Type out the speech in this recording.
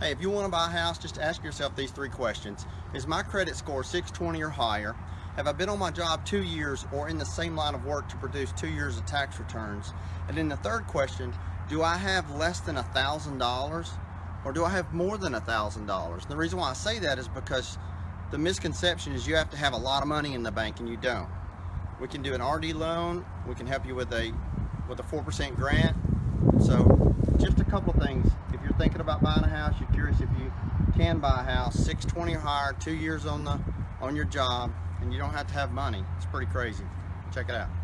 Hey, if you want to buy a house, just ask yourself these three questions. Is my credit score 620 or higher? Have I been on my job two years or in the same line of work to produce two years of tax returns? And then the third question, do I have less than a thousand dollars or do I have more than a thousand dollars? The reason why I say that is because the misconception is you have to have a lot of money in the bank and you don't. We can do an RD loan. We can help you with a with a four percent grant. So just a couple things. You're thinking about buying a house, you're curious if you can buy a house, 620 or higher, two years on the on your job, and you don't have to have money. It's pretty crazy. Check it out.